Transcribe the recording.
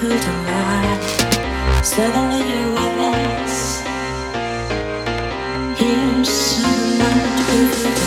could lie. Suddenly you were. Here's someone to